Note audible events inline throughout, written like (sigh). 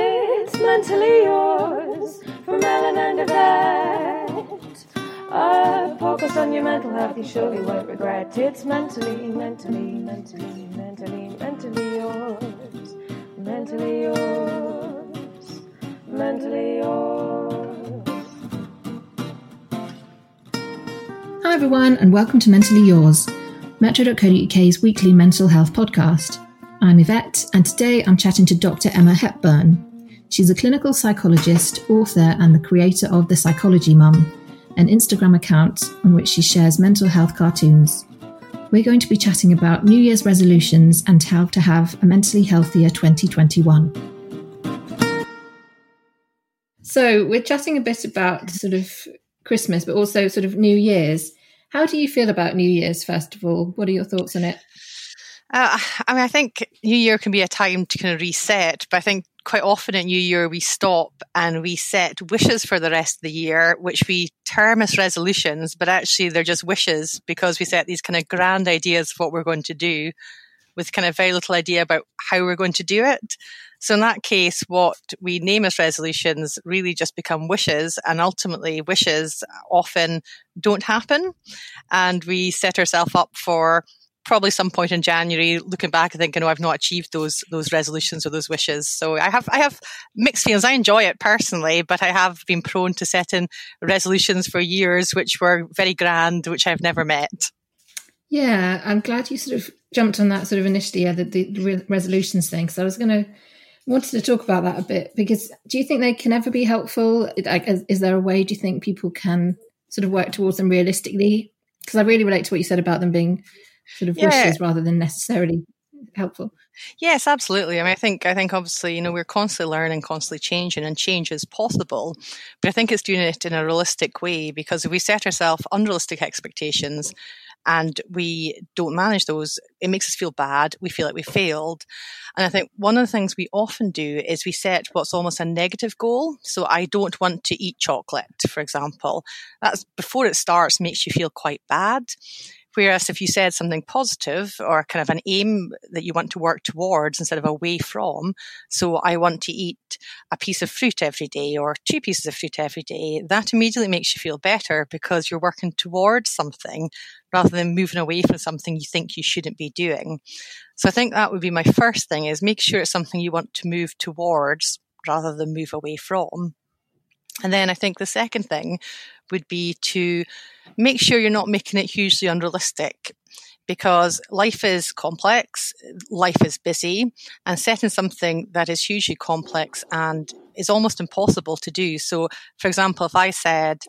It's mentally yours from Ellen and Yvette. A focus on your mental health, you surely won't regret. It's mentally, mentally, mentally, mentally, mentally yours. Mentally yours. Mentally yours. Hi, everyone, and welcome to Mentally Yours, Metro.co.uk's weekly mental health podcast. I'm Yvette, and today I'm chatting to Dr. Emma Hepburn. She's a clinical psychologist, author, and the creator of The Psychology Mum, an Instagram account on which she shares mental health cartoons. We're going to be chatting about New Year's resolutions and how to have a mentally healthier 2021. So, we're chatting a bit about sort of Christmas, but also sort of New Year's. How do you feel about New Year's, first of all? What are your thoughts on it? Uh, I mean, I think New Year can be a time to kind of reset, but I think quite often at New Year we stop and we set wishes for the rest of the year, which we term as resolutions, but actually they're just wishes because we set these kind of grand ideas of what we're going to do with kind of very little idea about how we're going to do it. So in that case, what we name as resolutions really just become wishes and ultimately wishes often don't happen. And we set ourselves up for probably some point in January, looking back and thinking, "Oh, I've not achieved those those resolutions or those wishes." So I have I have mixed feelings. I enjoy it personally, but I have been prone to setting resolutions for years, which were very grand, which I've never met. Yeah, I'm glad you sort of jumped on that sort of initially, yeah, the, the resolutions thing. So I was going to wanted to talk about that a bit because do you think they can ever be helpful? Like, is, is there a way do you think people can sort of work towards them realistically? Because I really relate to what you said about them being sort of yeah. wishes rather than necessarily helpful. Yes, absolutely. I mean, I think I think obviously, you know, we're constantly learning, constantly changing, and change is possible. But I think it's doing it in a realistic way because if we set ourselves unrealistic expectations and we don't manage those, it makes us feel bad. We feel like we failed. And I think one of the things we often do is we set what's almost a negative goal. So I don't want to eat chocolate, for example. That's before it starts makes you feel quite bad. Whereas if you said something positive or kind of an aim that you want to work towards instead of away from, so I want to eat a piece of fruit every day or two pieces of fruit every day, that immediately makes you feel better because you're working towards something rather than moving away from something you think you shouldn't be doing. So I think that would be my first thing is make sure it's something you want to move towards rather than move away from. And then I think the second thing would be to make sure you're not making it hugely unrealistic because life is complex, life is busy, and setting something that is hugely complex and is almost impossible to do. So, for example, if I said,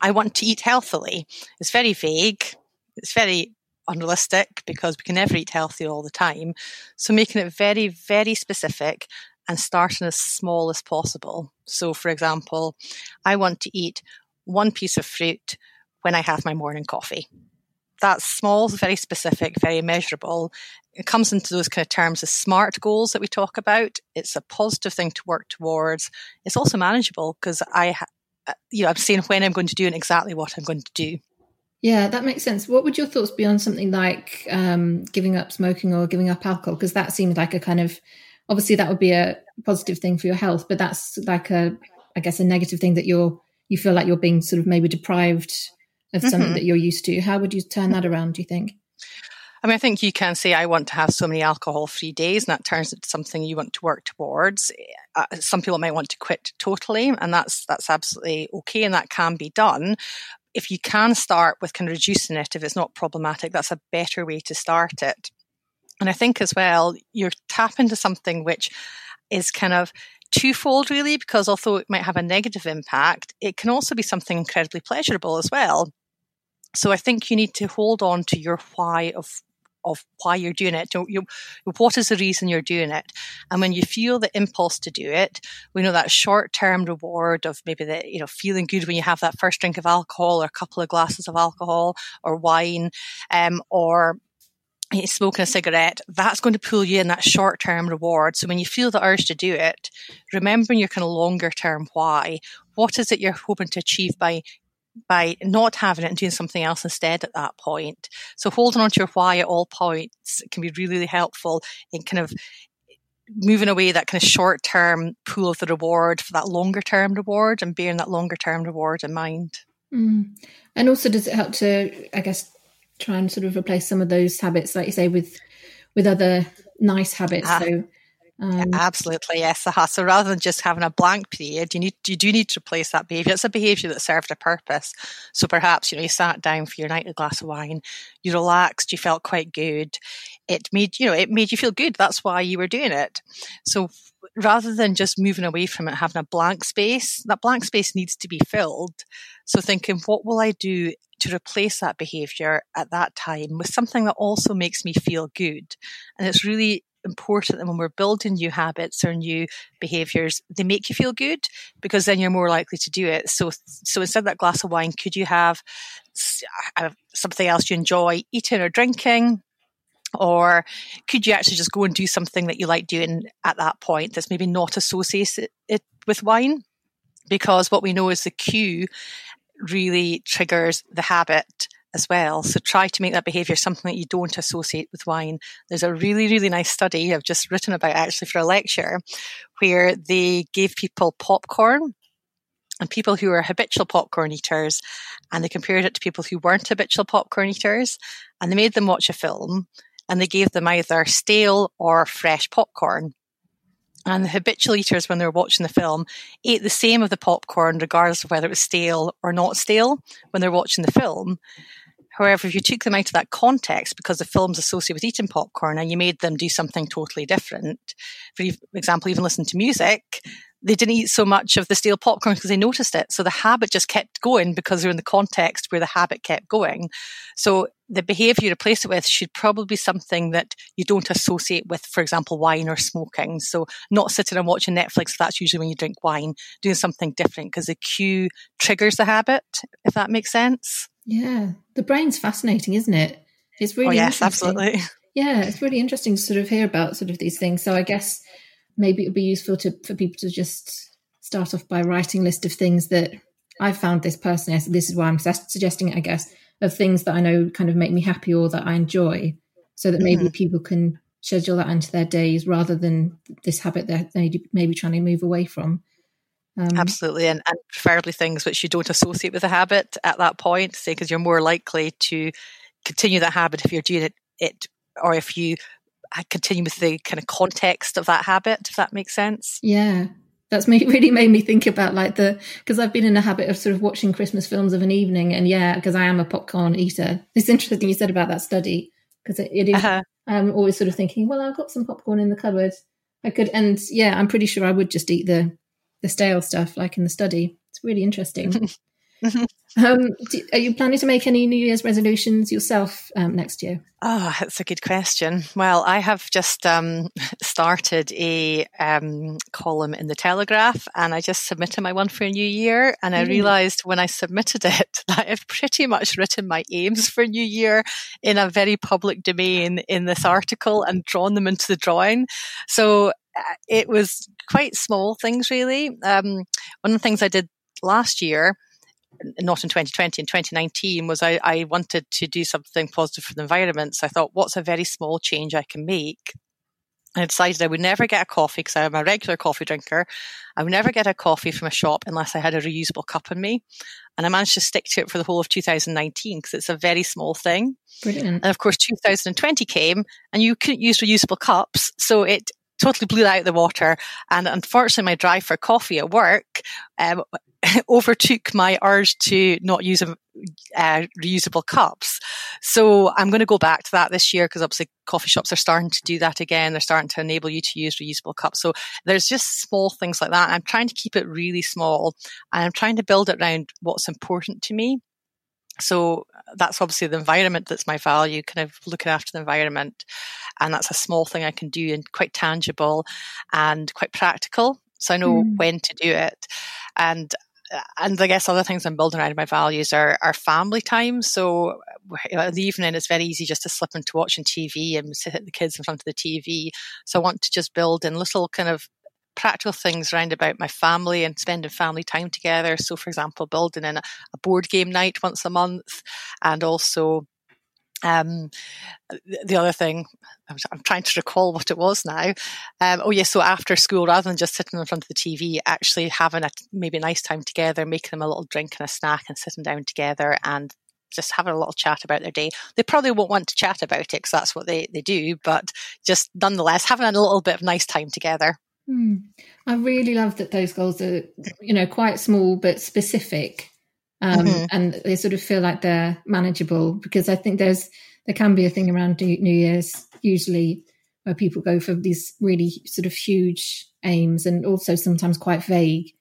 I want to eat healthily, it's very vague, it's very unrealistic because we can never eat healthy all the time. So, making it very, very specific and starting as small as possible. So, for example, I want to eat one piece of fruit when I have my morning coffee. that's small, very specific, very measurable. It comes into those kind of terms of smart goals that we talk about. It's a positive thing to work towards. It's also manageable because I, uh, you know, I'm saying when I'm going to do and exactly what I'm going to do. Yeah, that makes sense. What would your thoughts be on something like um, giving up smoking or giving up alcohol? Because that seems like a kind of obviously that would be a positive thing for your health, but that's like a, I guess, a negative thing that you're you feel like you're being sort of maybe deprived of something mm-hmm. that you're used to. How would you turn that around? Do you think? I mean, I think you can say, I want to have so many alcohol free days, and that turns into something you want to work towards. Uh, some people might want to quit totally, and that's, that's absolutely okay, and that can be done if you can start with kind of reducing it, if it's not problematic, that's a better way to start it. And I think as well, you're tapping into something which is kind of twofold, really, because although it might have a negative impact, it can also be something incredibly pleasurable as well. So I think you need to hold on to your why of of why you're doing it. You, what is the reason you're doing it? And when you feel the impulse to do it, we know that short term reward of maybe the, you know, feeling good when you have that first drink of alcohol or a couple of glasses of alcohol or wine, um, or smoking a cigarette, that's going to pull you in that short term reward. So when you feel the urge to do it, remembering your kind of longer term why, what is it you're hoping to achieve by by not having it and doing something else instead at that point. So holding on to your why at all points can be really, really helpful in kind of moving away that kind of short term pool of the reward for that longer term reward and bearing that longer term reward in mind. Mm. And also, does it help to, I guess, try and sort of replace some of those habits, like you say, with with other nice habits? Ah. So um, Absolutely, yes. Uh-huh. So rather than just having a blank period, you need you do need to replace that behaviour. It's a behaviour that served a purpose. So perhaps you know you sat down for your nightly glass of wine, you relaxed, you felt quite good. It made you know it made you feel good. That's why you were doing it. So rather than just moving away from it, having a blank space, that blank space needs to be filled. So thinking, what will I do to replace that behaviour at that time with something that also makes me feel good? And it's really important that when we're building new habits or new behaviors, they make you feel good because then you're more likely to do it. So, so instead of that glass of wine, could you have uh, something else you enjoy eating or drinking? Or could you actually just go and do something that you like doing at that point that's maybe not associated with wine? Because what we know is the cue really triggers the habit as well. So try to make that behavior something that you don't associate with wine. There's a really, really nice study I've just written about actually for a lecture where they gave people popcorn and people who were habitual popcorn eaters and they compared it to people who weren't habitual popcorn eaters and they made them watch a film and they gave them either stale or fresh popcorn. And the habitual eaters, when they were watching the film, ate the same of the popcorn, regardless of whether it was stale or not stale, when they're watching the film. However, if you took them out of that context because the film's associated with eating popcorn and you made them do something totally different, for example, even listen to music, they didn't eat so much of the stale popcorn because they noticed it. So the habit just kept going because they're in the context where the habit kept going. So the behavior you replace it with should probably be something that you don't associate with, for example, wine or smoking. So not sitting and watching Netflix. That's usually when you drink wine, doing something different because the cue triggers the habit, if that makes sense. Yeah. The brain's fascinating, isn't it? It's oh, really oh, yes, absolutely. (laughs) Yeah, it's really interesting to sort of hear about sort of these things. So I guess maybe it would be useful to for people to just start off by writing a list of things that I've found this personally. So this is why I'm suggesting it, I guess, of things that I know kind of make me happy or that I enjoy, so that maybe mm-hmm. people can schedule that into their days rather than this habit that they maybe trying to move away from. Um, Absolutely, and, and preferably things which you don't associate with a habit at that point, say because you're more likely to continue that habit if you're doing it, it or if you continue with the kind of context of that habit, if that makes sense. Yeah. That's made, (laughs) really made me think about like the because I've been in a habit of sort of watching Christmas films of an evening, and yeah, because I am a popcorn eater. It's interesting you said about that study because it, it is. Uh-huh. I'm always sort of thinking, well, I've got some popcorn in the cupboard. I could, and yeah, I'm pretty sure I would just eat the the stale stuff like in the study. It's really interesting. (laughs) Um, do, are you planning to make any New Year's resolutions yourself um, next year? Oh, that's a good question. Well, I have just um, (laughs) started a um, column in the Telegraph, and I just submitted my one for a new year. And I mm. realised when I submitted it (laughs) that I've pretty much written my aims for New Year in a very public domain in this article and drawn them into the drawing. So uh, it was quite small things, really. Um, one of the things I did last year not in 2020 in 2019 was I, I wanted to do something positive for the environment so i thought what's a very small change i can make I decided I would never get a coffee because I'm a regular coffee drinker. I would never get a coffee from a shop unless I had a reusable cup in me. And I managed to stick to it for the whole of 2019 because it's a very small thing. Brilliant. And of course, 2020 came and you couldn't use reusable cups. So it totally blew out the water. And unfortunately, my drive for coffee at work um, (laughs) overtook my urge to not use uh, reusable cups. So I'm going to go back to that this year because obviously coffee shops are starting to do that again. They're starting to enable you to use reusable cups. So there's just small things like that. I'm trying to keep it really small and I'm trying to build it around what's important to me. So that's obviously the environment that's my value, kind of looking after the environment. And that's a small thing I can do and quite tangible and quite practical. So I know mm. when to do it. And and I guess other things I'm building around my values are, are family time. So in the evening, it's very easy just to slip into watching TV and sit the kids in front of the TV. So I want to just build in little kind of practical things around about my family and spending family time together. So, for example, building in a, a board game night once a month and also um, the other thing, I'm, trying to recall what it was now. Um, oh, yes. Yeah, so after school, rather than just sitting in front of the TV, actually having a maybe a nice time together, making them a little drink and a snack and sitting down together and just having a little chat about their day. They probably won't want to chat about it because that's what they, they do, but just nonetheless, having a little bit of nice time together. Hmm. I really love that those goals are, you know, quite small but specific um, mm-hmm. and they sort of feel like they're manageable because I think there's there can be a thing around New Year's usually where people go for these really sort of huge aims and also sometimes quite vague.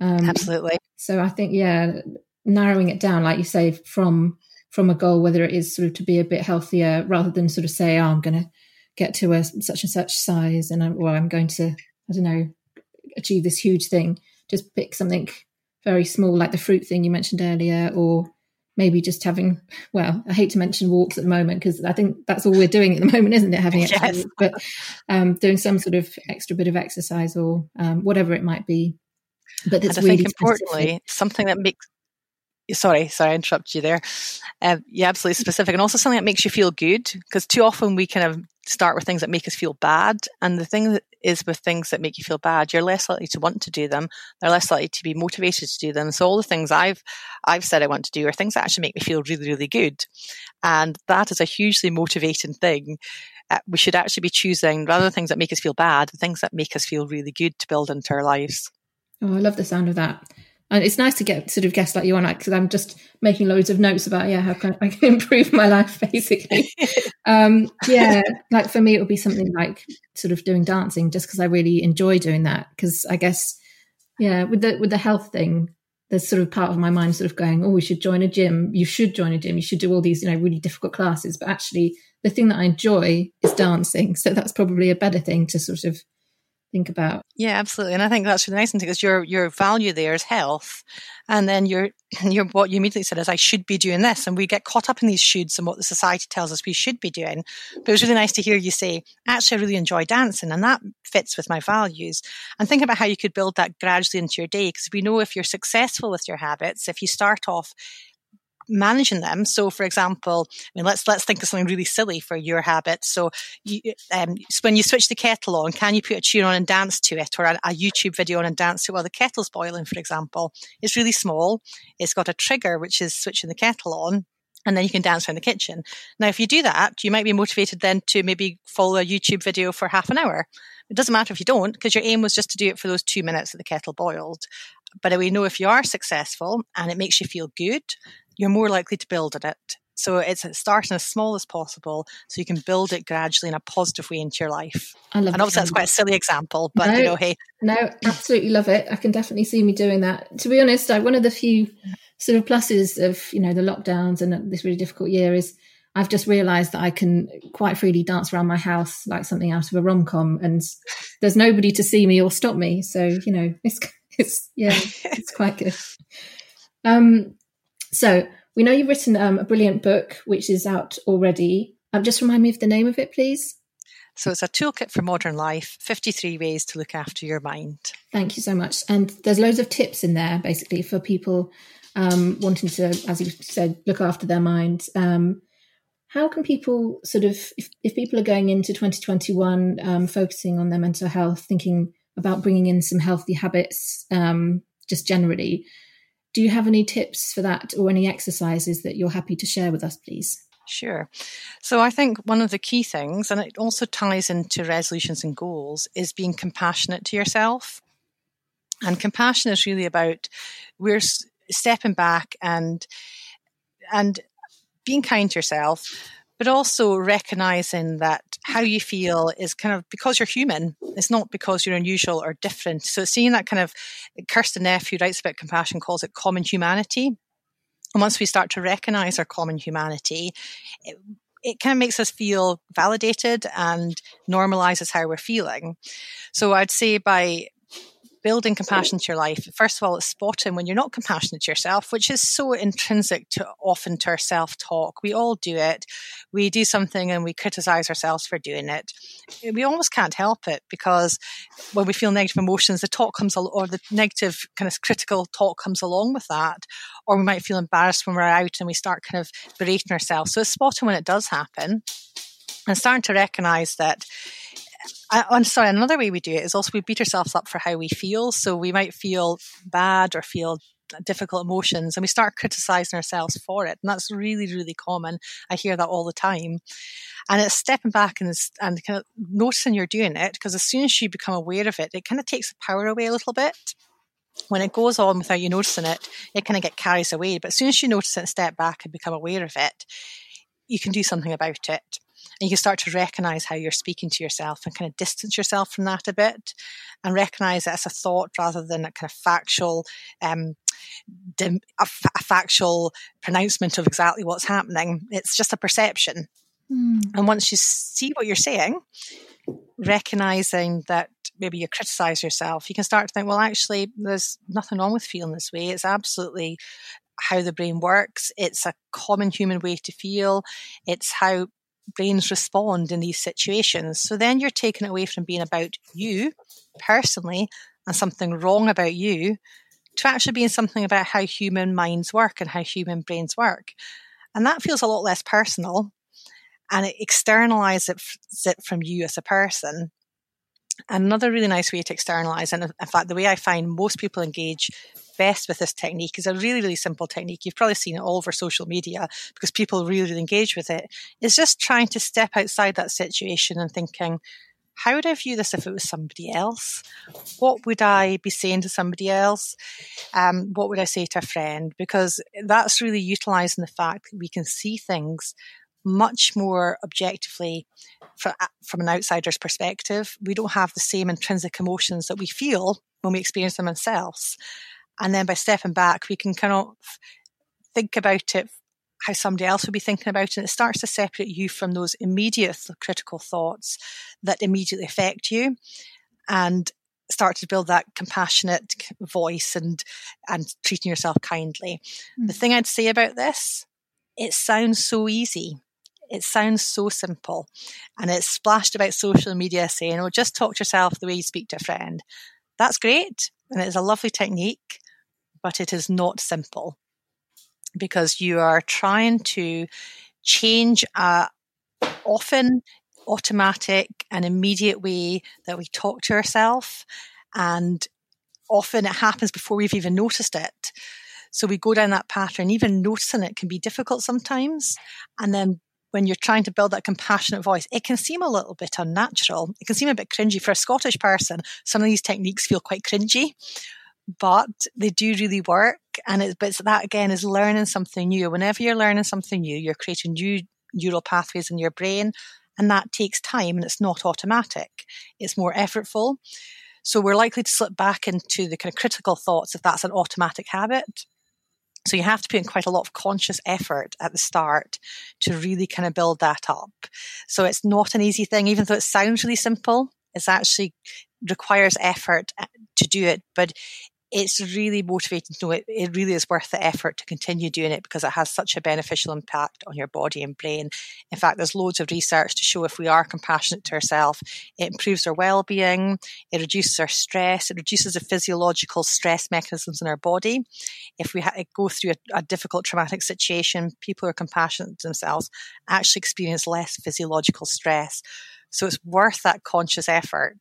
Um, Absolutely. So I think yeah, narrowing it down, like you say, from from a goal, whether it is sort of to be a bit healthier, rather than sort of say, "Oh, I'm going to get to a such and such size," and I'm, well, I'm going to, I don't know, achieve this huge thing. Just pick something very small, like the fruit thing you mentioned earlier, or maybe just having, well, I hate to mention walks at the moment because I think that's all we're doing at the (laughs) moment, isn't it? Having yes. but um, doing some sort of extra bit of exercise or um, whatever it might be. But it's really importantly, specific. something that makes sorry, sorry, I interrupted you there. Um, yeah, absolutely specific, and also something that makes you feel good because too often we kind of start with things that make us feel bad, and the thing is with things that make you feel bad, you're less likely to want to do them. They're less likely to be motivated to do them. So all the things I've I've said I want to do are things that actually make me feel really, really good, and that is a hugely motivating thing. Uh, we should actually be choosing rather than things that make us feel bad, the things that make us feel really good to build into our lives. Oh, I love the sound of that and it's nice to get sort of guests like you on like, because I'm just making loads of notes about yeah how can I (laughs) can improve my life basically. (laughs) um, yeah, like for me it would be something like sort of doing dancing just because I really enjoy doing that because I guess yeah with the with the health thing there's sort of part of my mind sort of going oh we should join a gym. You should join a gym. You should do all these you know really difficult classes. But actually the thing that I enjoy is dancing. So that's probably a better thing to sort of think about. Yeah, absolutely. And I think that's really nice thing because your your value there is health. And then your (laughs) your what you immediately said is I should be doing this. And we get caught up in these shoulds and what the society tells us we should be doing. But it was really nice to hear you say, actually I really enjoy dancing and that fits with my values. And think about how you could build that gradually into your day. Because we know if you're successful with your habits, if you start off managing them. So, for example, I mean, let's let's think of something really silly for your habits. So, you, um, when you switch the kettle on, can you put a tune on and dance to it, or a, a, YouTube video on and dance to it while the kettle's boiling? For example, it's really small. It's got a trigger, which is switching the kettle on. And then you can dance around the kitchen. Now, if you do that, you might be motivated then to maybe follow a YouTube video for half an hour. It doesn't matter if you don't, because your aim was just to do it for those two minutes that the kettle boiled. But we know if you are successful and it makes you feel good, you're more likely to build on it. So it's starting as small as possible so you can build it gradually in a positive way into your life. I love and obviously that's quite a silly example, but no, you know, hey. No, absolutely love it. I can definitely see me doing that. To be honest, I, one of the few sort of pluses of you know the lockdowns and this really difficult year is I've just realised that I can quite freely dance around my house like something out of a rom com, and there's nobody to see me or stop me. So you know, it's (laughs) it's yeah, it's quite good. Um, so we know you've written um, a brilliant book, which is out already. Um, just remind me of the name of it, please. So it's a toolkit for modern life 53 ways to look after your mind. Thank you so much. And there's loads of tips in there basically for people um, wanting to, as you said, look after their mind. Um, how can people sort of, if, if people are going into 2021 um, focusing on their mental health, thinking about bringing in some healthy habits um, just generally, do you have any tips for that or any exercises that you're happy to share with us, please? Sure. So I think one of the key things, and it also ties into resolutions and goals, is being compassionate to yourself. And compassion is really about we're stepping back and and being kind to yourself, but also recognizing that how you feel is kind of because you're human. It's not because you're unusual or different. So seeing that kind of Kristin Neff, who writes about compassion, calls it common humanity. And once we start to recognize our common humanity, it, it kind of makes us feel validated and normalizes how we're feeling. So I'd say by building compassion to your life, first of all, it's spotting when you're not compassionate to yourself, which is so intrinsic to often to our self talk. We all do it. We do something and we criticize ourselves for doing it. We almost can't help it because when we feel negative emotions, the talk comes, al- or the negative kind of critical talk comes along with that. Or we might feel embarrassed when we're out and we start kind of berating ourselves. So it's spotting when it does happen and starting to recognize that I, am sorry, another way we do it is also we beat ourselves up for how we feel. So we might feel bad or feel difficult emotions and we start criticizing ourselves for it. And that's really, really common. I hear that all the time. And it's stepping back and, and kind of noticing you're doing it because as soon as you become aware of it, it kind of takes the power away a little bit. When it goes on without you noticing it, it kind of get carries away. But as soon as you notice it and step back and become aware of it, you can do something about it. And you can start to recognize how you're speaking to yourself and kind of distance yourself from that a bit and recognize it as a thought rather than a kind of factual, um, dim, a, f- a factual pronouncement of exactly what's happening. It's just a perception. Mm. And once you see what you're saying, recognizing that maybe you criticize yourself, you can start to think, well, actually, there's nothing wrong with feeling this way. It's absolutely how the brain works. It's a common human way to feel. It's how brains respond in these situations. So then you're taken away from being about you personally and something wrong about you to actually being something about how human minds work and how human brains work. And that feels a lot less personal and it externalizes it from you as a person. Another really nice way to externalize, and in fact, the way I find most people engage best with this technique is a really, really simple technique. You've probably seen it all over social media because people really, really engage with it. Is just trying to step outside that situation and thinking, how would I view this if it was somebody else? What would I be saying to somebody else? Um, what would I say to a friend? Because that's really utilizing the fact that we can see things much more objectively from, from an outsider's perspective. We don't have the same intrinsic emotions that we feel when we experience them ourselves. And then by stepping back, we can kind of think about it how somebody else would be thinking about it. And it starts to separate you from those immediate critical thoughts that immediately affect you and start to build that compassionate voice and, and treating yourself kindly. Mm. The thing I'd say about this, it sounds so easy. It sounds so simple and it's splashed about social media saying, oh, just talk to yourself the way you speak to a friend. That's great. And it's a lovely technique but it is not simple because you are trying to change a often automatic and immediate way that we talk to ourselves and often it happens before we've even noticed it so we go down that pattern even noticing it can be difficult sometimes and then when you're trying to build that compassionate voice, it can seem a little bit unnatural. It can seem a bit cringy for a Scottish person. Some of these techniques feel quite cringy, but they do really work. And it, but that again is learning something new. Whenever you're learning something new, you're creating new neural pathways in your brain, and that takes time and it's not automatic. It's more effortful. So we're likely to slip back into the kind of critical thoughts if that's an automatic habit. So you have to put in quite a lot of conscious effort at the start to really kind of build that up. So it's not an easy thing, even though it sounds really simple. It's actually requires effort uh, to do it, but it's really motivating to know it, it really is worth the effort to continue doing it because it has such a beneficial impact on your body and brain. In fact, there's loads of research to show if we are compassionate to ourselves, it improves our well-being, it reduces our stress, it reduces the physiological stress mechanisms in our body. If we ha- eh, go through a, a difficult traumatic situation, people who are compassionate to themselves actually experience less physiological stress. So it's worth that conscious effort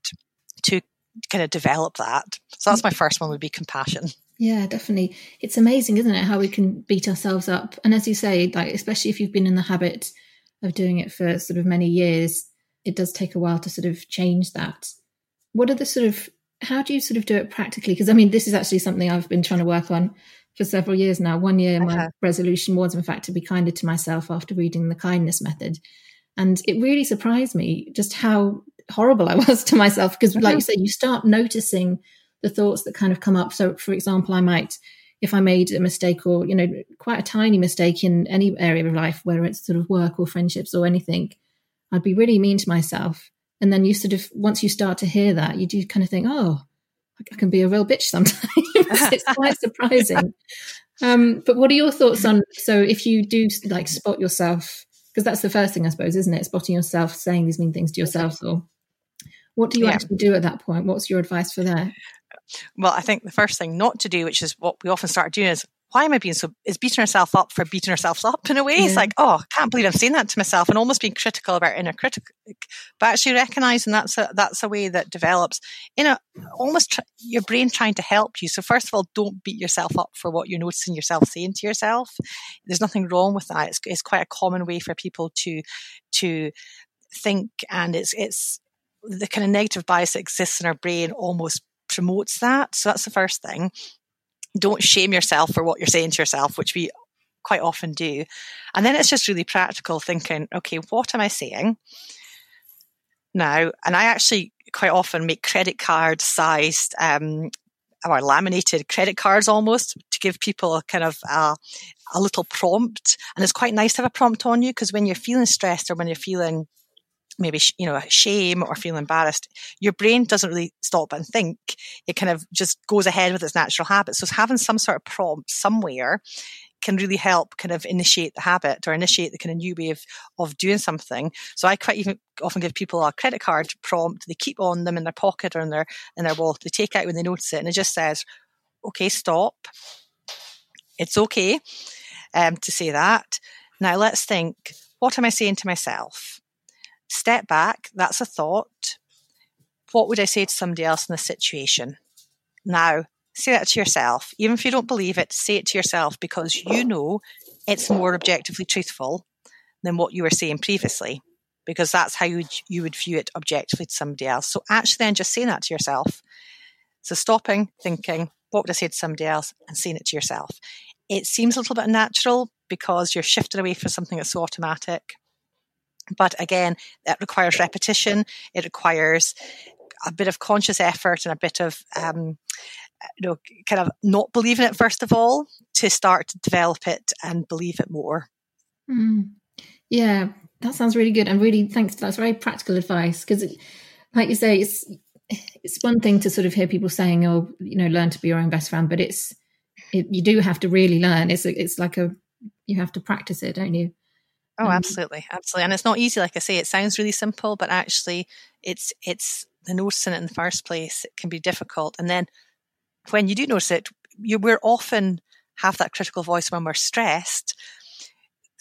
to kind of develop that. So that's my first one would be compassion. Yeah, definitely. It's amazing, isn't it, how we can beat ourselves up. And as you say, like especially if you've been in the habit of doing it for sort of many years, it does take a while to sort of change that. What are the sort of how do you sort of do it practically? Because I mean, this is actually something I've been trying to work on for several years now. One year, my resolution was, in fact, to be kinder to myself after reading the kindness method. And it really surprised me just how horrible I was (laughs) to myself because, like you uh-huh. said, you start noticing the thoughts that kind of come up. So, for example, I might, if I made a mistake or, you know, quite a tiny mistake in any area of life, whether it's sort of work or friendships or anything, I'd be really mean to myself. And then you sort of, once you start to hear that, you do kind of think, oh, I can be a real bitch sometimes. (laughs) it's quite (laughs) surprising. Um, but what are your thoughts on, so if you do like spot yourself, because that's the first thing, I suppose, isn't it? Spotting yourself saying these mean things to yourself or what do you yeah. actually do at that point? What's your advice for that? Well, I think the first thing not to do, which is what we often start doing, is why am I being so, is beating herself up for beating herself up in a way. Yeah. It's like, oh, I can't believe I'm saying that to myself and almost being critical about inner critic, but actually recognizing that's a, that's a way that develops in a, almost tr- your brain trying to help you. So first of all, don't beat yourself up for what you're noticing yourself saying to yourself. There's nothing wrong with that. It's, it's quite a common way for people to, to think and it's, it's, the kind of negative bias that exists in our brain almost promotes that. So that's the first thing. Don't shame yourself for what you're saying to yourself, which we quite often do. And then it's just really practical thinking, okay, what am I saying now? And I actually quite often make credit card sized um, or laminated credit cards almost to give people a kind of a, a little prompt. And it's quite nice to have a prompt on you because when you're feeling stressed or when you're feeling maybe you know shame or feel embarrassed your brain doesn't really stop and think it kind of just goes ahead with its natural habits so having some sort of prompt somewhere can really help kind of initiate the habit or initiate the kind of new way of, of doing something. So I quite even often give people a credit card prompt. They keep on them in their pocket or in their in their wallet. They take out when they notice it, and it just says, "Okay, stop. It's okay um, to say that." Now let's think. What am I saying to myself? Step back, that's a thought. What would I say to somebody else in this situation? Now, say that to yourself. Even if you don't believe it, say it to yourself because you know it's more objectively truthful than what you were saying previously, because that's how you would, you would view it objectively to somebody else. So actually, then just saying that to yourself. So stopping, thinking, what would I say to somebody else, and saying it to yourself. It seems a little bit natural because you're shifting away from something that's so automatic. But again, that requires repetition. It requires a bit of conscious effort and a bit of, um, you know, kind of not believing it first of all to start to develop it and believe it more. Mm. Yeah, that sounds really good. And really, thanks. That's very practical advice because, like you say, it's it's one thing to sort of hear people saying, "Oh, you know, learn to be your own best friend," but it's it, you do have to really learn. It's it's like a you have to practice it, don't you? Oh, mm-hmm. absolutely, absolutely. And it's not easy, like I say. It sounds really simple, but actually, it's it's the noticing it in the first place. It can be difficult, and then when you do notice it, you we're often have that critical voice when we're stressed,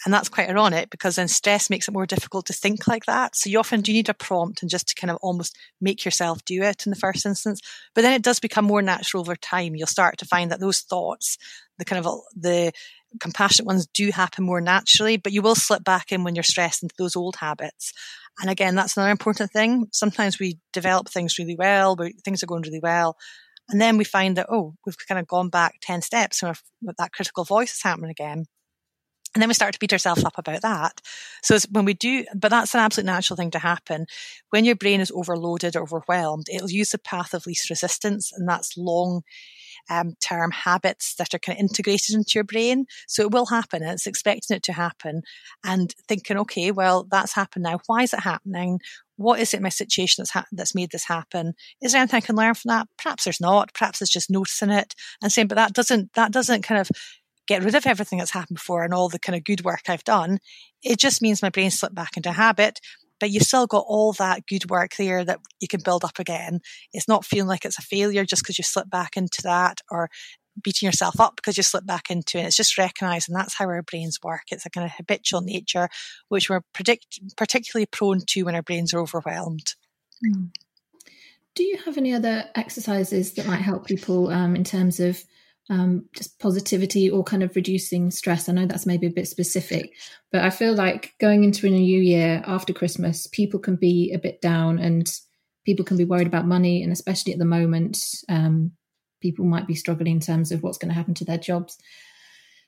and that's quite ironic because then stress makes it more difficult to think like that. So you often do need a prompt and just to kind of almost make yourself do it in the first instance. But then it does become more natural over time. You'll start to find that those thoughts, the kind of uh, the compassionate ones do happen more naturally, but you will slip back in when you're stressed into those old habits. And again, that's another important thing. Sometimes we develop things really well, but things are going really well. And then we find that, oh, we've kind of gone back 10 steps and that critical voice is happening again. And then we start to beat ourselves up about that. So when we do, but that's an absolute natural thing to happen. When your brain is overloaded or overwhelmed, it'll use the path of least resistance, and that's long um, term habits that are kind of integrated into your brain. So it will happen it's expecting it to happen and thinking, okay, well, that's happened now. Why is it happening? What is it my situation that's, ha- that's made this happen? Is there anything I can learn from that? Perhaps there's not. Perhaps it's just noticing it and saying, but that doesn't, that doesn't kind of get rid of everything that's happened before and all the kind of good work I've done. It just means my brain slipped back into habit but you've still got all that good work there that you can build up again. It's not feeling like it's a failure just because you slip back into that or beating yourself up because you slip back into it. It's just recognizing that's how our brains work. It's a kind of habitual nature, which we're predict- particularly prone to when our brains are overwhelmed. Mm. Do you have any other exercises that might help people um, in terms of um, just positivity or kind of reducing stress. I know that's maybe a bit specific, but I feel like going into a new year after Christmas, people can be a bit down and people can be worried about money. And especially at the moment, um, people might be struggling in terms of what's going to happen to their jobs.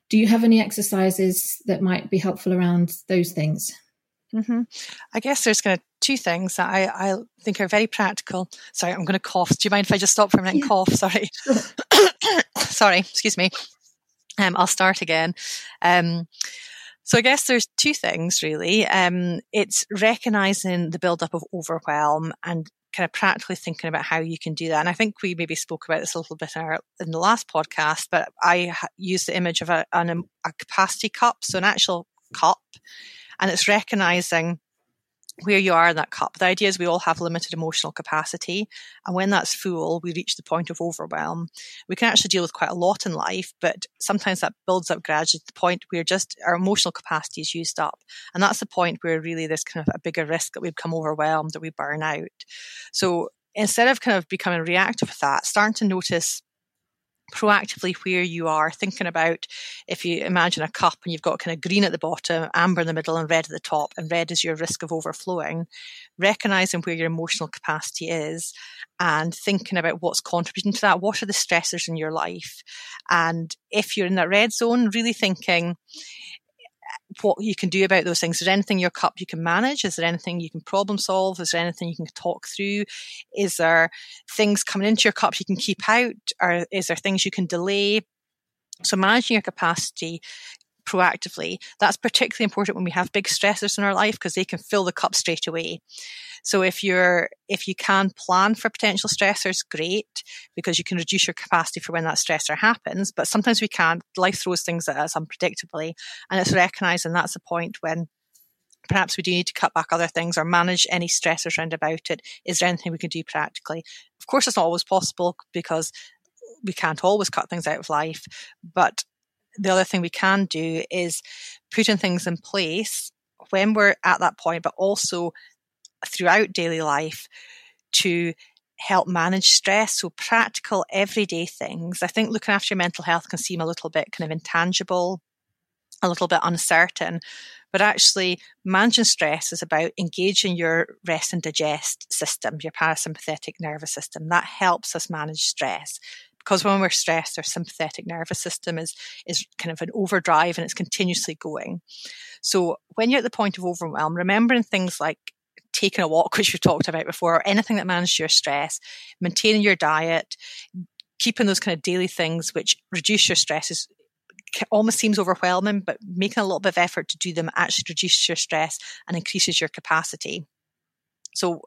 Do you have any exercises that might be helpful around those things? Mm-hmm. I guess there's kind of two things that I, I think are very practical. Sorry, I'm going to cough. Do you mind if I just stop for a minute and yeah. cough? (laughs) Sorry. (coughs) Sorry, excuse me. Um, I'll start again. Um, so I guess there's two things really. Um, it's recognizing the buildup of overwhelm and kind of practically thinking about how you can do that. And I think we maybe spoke about this a little bit in, our, in the last podcast, but I ha- used the image of a, an, a capacity cup, so an actual cup, and it's recognizing where you are in that cup. The idea is we all have limited emotional capacity. And when that's full, we reach the point of overwhelm. We can actually deal with quite a lot in life, but sometimes that builds up gradually to the point where just our emotional capacity is used up. And that's the point where really there's kind of a bigger risk that we become overwhelmed, that we burn out. So instead of kind of becoming reactive with that, starting to notice proactively where you are, thinking about if you imagine a cup and you've got kind of green at the bottom, amber in the middle, and red at the top, and red is your risk of overflowing, recognizing where your emotional capacity is and thinking about what's contributing to that. What are the stressors in your life? And if you're in that red zone, really thinking, what you can do about those things. Is there anything in your cup you can manage? Is there anything you can problem solve? Is there anything you can talk through? Is there things coming into your cup you can keep out? Or is there things you can delay? So managing your capacity proactively, that's particularly important when we have big stressors in our life because they can fill the cup straight away. So if you're, if you can plan for potential stressors, great, because you can reduce your capacity for when that stressor happens. But sometimes we can't. Life throws things at us unpredictably. And it's recognizing that's the point when perhaps we do need to cut back other things or manage any stressors around about it. Is there anything we can do practically? Of course, it's not always possible because we can't always cut things out of life. But the other thing we can do is putting things in place when we're at that point, but also throughout daily life to help manage stress. So practical everyday things. I think looking after your mental health can seem a little bit kind of intangible, a little bit uncertain, but actually managing stress is about engaging your rest and digest system, your parasympathetic nervous system. That helps us manage stress. Because when we're stressed, our sympathetic nervous system is, is kind of an overdrive and it's continuously going. So when you're at the point of overwhelm, remembering things like taking a walk, (laughs) which we've talked about before, or anything that manages your stress, maintaining your diet, keeping those kind of daily things which reduce your stress is almost seems overwhelming, but making a little bit of effort to do them actually reduces your stress and increases your capacity. So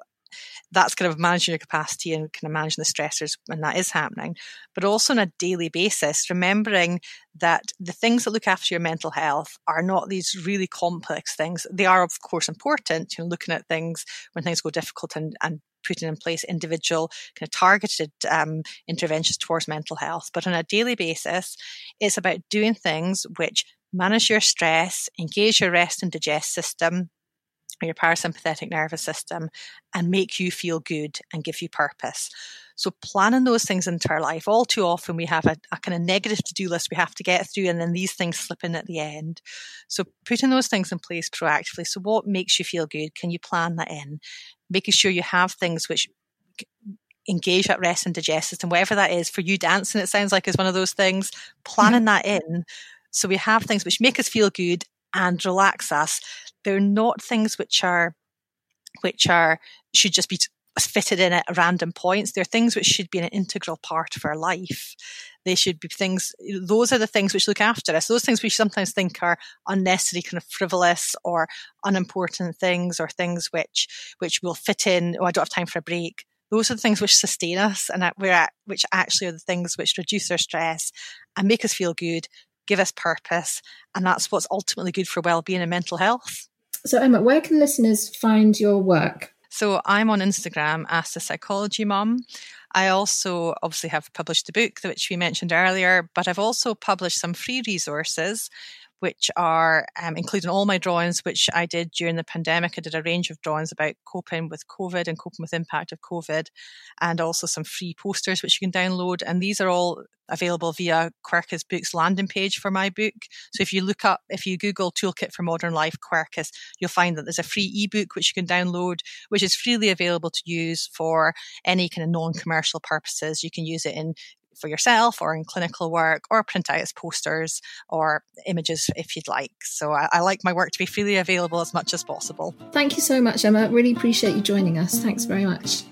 that's kind of managing your capacity and kind of managing the stressors when that is happening, but also on a daily basis, remembering that the things that look after your mental health are not these really complex things. They are, of course, important, you know, looking at things when things go difficult and, and putting in place individual kind of targeted um, interventions towards mental health. But on a daily basis, it's about doing things which manage your stress, engage your rest and digest system, your parasympathetic nervous system and make you feel good and give you purpose. So planning those things into our life, all too often we have a, a kind of negative to-do list we have to get through and then these things slip in at the end. So putting those things in place proactively. So what makes you feel good? Can you plan that in? Making sure you have things which engage that rest and digest system, whatever that is. For you, dancing, it sounds like is one of those things. Mm-hmm. Planning that in. So we have things which make us feel good and relax us they're not things which are which are should just be fitted in at random points. They're things which should be an integral part of our life. They should be things, those are the things which look after us. Those things we sometimes think are unnecessary, kind of frivolous or unimportant things or things which, which will fit in. Oh, I don't have time for a break. Those are the things which sustain us and we're at, which actually are the things which reduce our stress and make us feel good, give us purpose. And that's what's ultimately good for well-being and mental health. So Emma, where can listeners find your work? So I'm on Instagram as the psychology mum. I also obviously have published a book which we mentioned earlier, but I've also published some free resources which are um, including all my drawings, which I did during the pandemic. I did a range of drawings about coping with COVID and coping with impact of COVID, and also some free posters which you can download. And these are all available via Quercus Books landing page for my book. So if you look up, if you Google Toolkit for Modern Life Quercus, you'll find that there's a free ebook which you can download, which is freely available to use for any kind of non-commercial purposes. You can use it in for yourself or in clinical work or print out as posters or images if you'd like. So I, I, like my work to be freely available as much as possible. Thank you so much, Emma. Really appreciate you joining us. Thanks very much.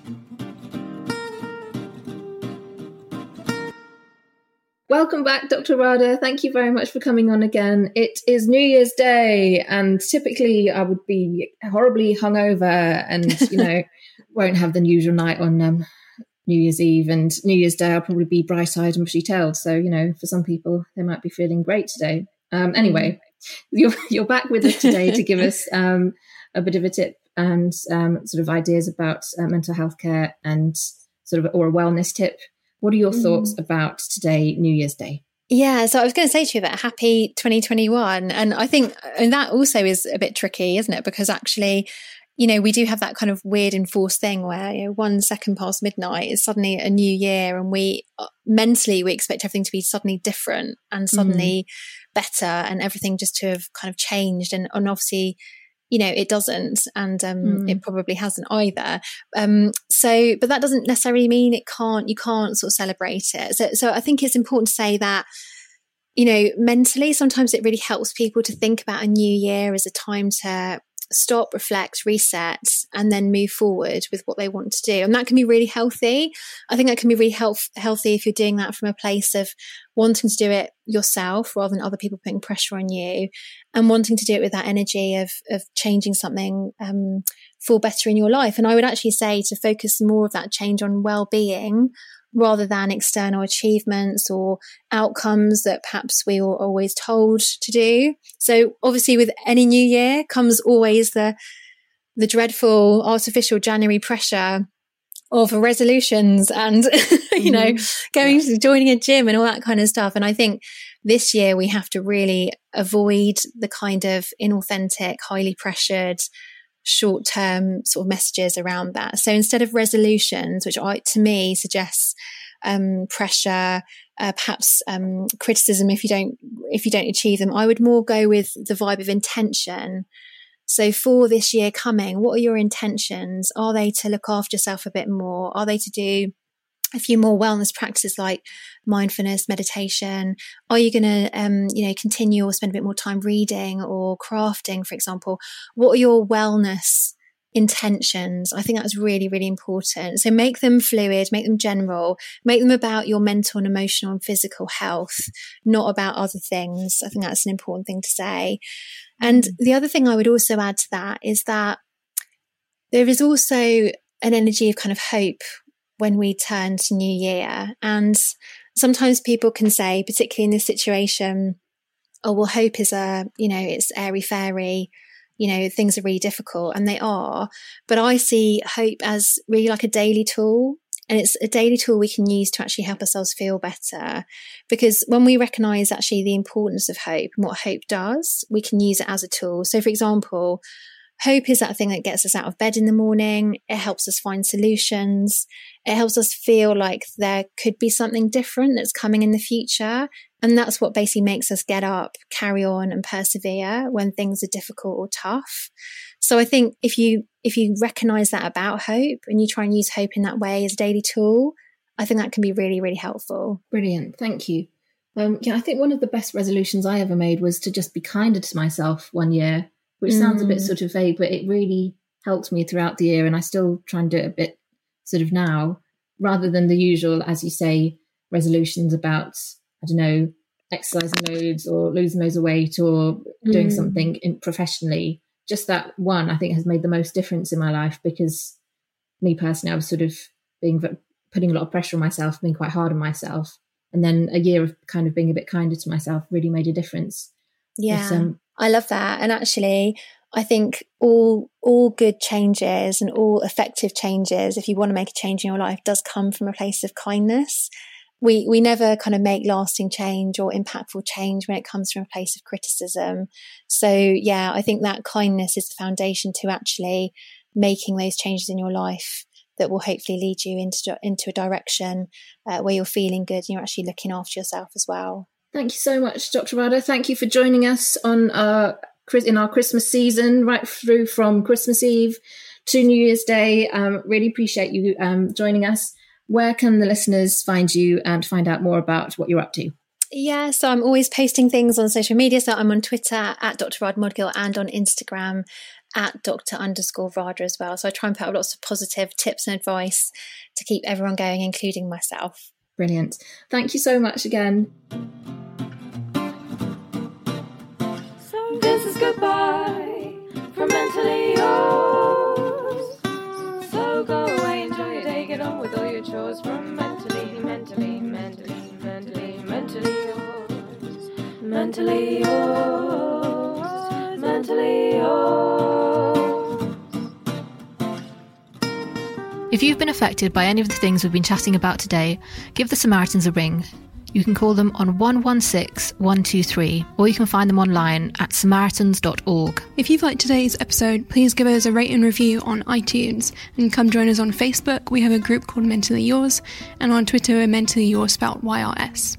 Welcome back, Dr. Radha. Thank you very much for coming on again. It is New Year's Day, and typically I would be horribly hungover and, you know, (laughs) won't have the usual night on um, New Year's Eve and New Year's Day, I'll probably be bright eyed and bushy tailed. So, you know, for some people, they might be feeling great today. Um, anyway, (laughs) you're, you're back with us today to give us (laughs) um, a bit of a tip and um, sort of ideas about uh, mental health care and sort of, or a wellness tip. What are your mm. thoughts about today, New Year's Day? Yeah, so I was going to say to you that happy 2021. And I think and that also is a bit tricky, isn't it? Because actually, you know, we do have that kind of weird enforced thing where, you know, one second past midnight is suddenly a new year and we uh, mentally, we expect everything to be suddenly different and suddenly mm. better and everything just to have kind of changed. And, and obviously, you know, it doesn't. And, um, mm. it probably hasn't either. Um, so, but that doesn't necessarily mean it can't, you can't sort of celebrate it. So, so I think it's important to say that, you know, mentally, sometimes it really helps people to think about a new year as a time to stop, reflect, reset, and then move forward with what they want to do. And that can be really healthy. I think that can be really health- healthy if you're doing that from a place of wanting to do it yourself rather than other people putting pressure on you and wanting to do it with that energy of, of changing something um, for better in your life. And I would actually say to focus more of that change on well-being rather than external achievements or outcomes that perhaps we were always told to do. So obviously with any new year comes always the the dreadful artificial January pressure of resolutions and (laughs) you know mm-hmm. going to joining a gym and all that kind of stuff and i think this year we have to really avoid the kind of inauthentic highly pressured short term sort of messages around that. So instead of resolutions, which I, to me suggests um, pressure, uh, perhaps um, criticism if you don't if you don't achieve them, I would more go with the vibe of intention. So for this year coming, what are your intentions? Are they to look after yourself a bit more? Are they to do a few more wellness practices like mindfulness, meditation? Are you going to, um, you know, continue or spend a bit more time reading or crafting, for example? What are your wellness intentions? I think that's really, really important. So make them fluid, make them general, make them about your mental and emotional and physical health, not about other things. I think that's an important thing to say. And mm. the other thing I would also add to that is that there is also an energy of kind of hope when we turn to New Year. And sometimes people can say, particularly in this situation, oh, well, hope is a, you know, it's airy fairy, you know, things are really difficult and they are. But I see hope as really like a daily tool. And it's a daily tool we can use to actually help ourselves feel better. Because when we recognize actually the importance of hope and what hope does, we can use it as a tool. So, for example, Hope is that thing that gets us out of bed in the morning. It helps us find solutions. It helps us feel like there could be something different that's coming in the future. And that's what basically makes us get up, carry on and persevere when things are difficult or tough. So I think if you, if you recognize that about hope and you try and use hope in that way as a daily tool, I think that can be really, really helpful. Brilliant. Thank you. Um, yeah, I think one of the best resolutions I ever made was to just be kinder to myself one year which mm. sounds a bit mm. sort of vague, but it really helped me throughout the year. And I still try and do it a bit sort of now, rather than the usual, as you say, resolutions about, I don't know, exercising loads or losing loads of weight or doing mm. something in, professionally. Just that one, I think, has made the most difference in my life because me personally, I was sort of being putting a lot of pressure on myself, being quite hard on myself. And then a year of kind of being a bit kinder to myself really made a difference. Yeah. But, um, I love that. And actually, I think all all good changes and all effective changes, if you want to make a change in your life, does come from a place of kindness. We we never kind of make lasting change or impactful change when it comes from a place of criticism. So yeah, I think that kindness is the foundation to actually making those changes in your life that will hopefully lead you into into a direction uh, where you're feeling good and you're actually looking after yourself as well. Thank you so much, Dr. Radha. Thank you for joining us on our in our Christmas season, right through from Christmas Eve to New Year's Day. Um, really appreciate you um, joining us. Where can the listeners find you and find out more about what you're up to? Yeah, so I'm always posting things on social media. So I'm on Twitter at Dr. Rad Modgil and on Instagram at Dr. underscore Radha as well. So I try and put out lots of positive tips and advice to keep everyone going, including myself. Brilliant. Thank you so much again. Goodbye from mentally yours. So go away, enjoy your day, get on with all your chores from mentally, mentally, mentally, mentally, mentally yours. Mentally yours. Mentally yours. If you've been affected by any of the things we've been chatting about today, give the Samaritans a ring you can call them on 116 123 or you can find them online at samaritans.org. If you've liked today's episode, please give us a rate and review on iTunes and come join us on Facebook. We have a group called Mentally Yours and on Twitter, we're Mentally Yours spelled YRS.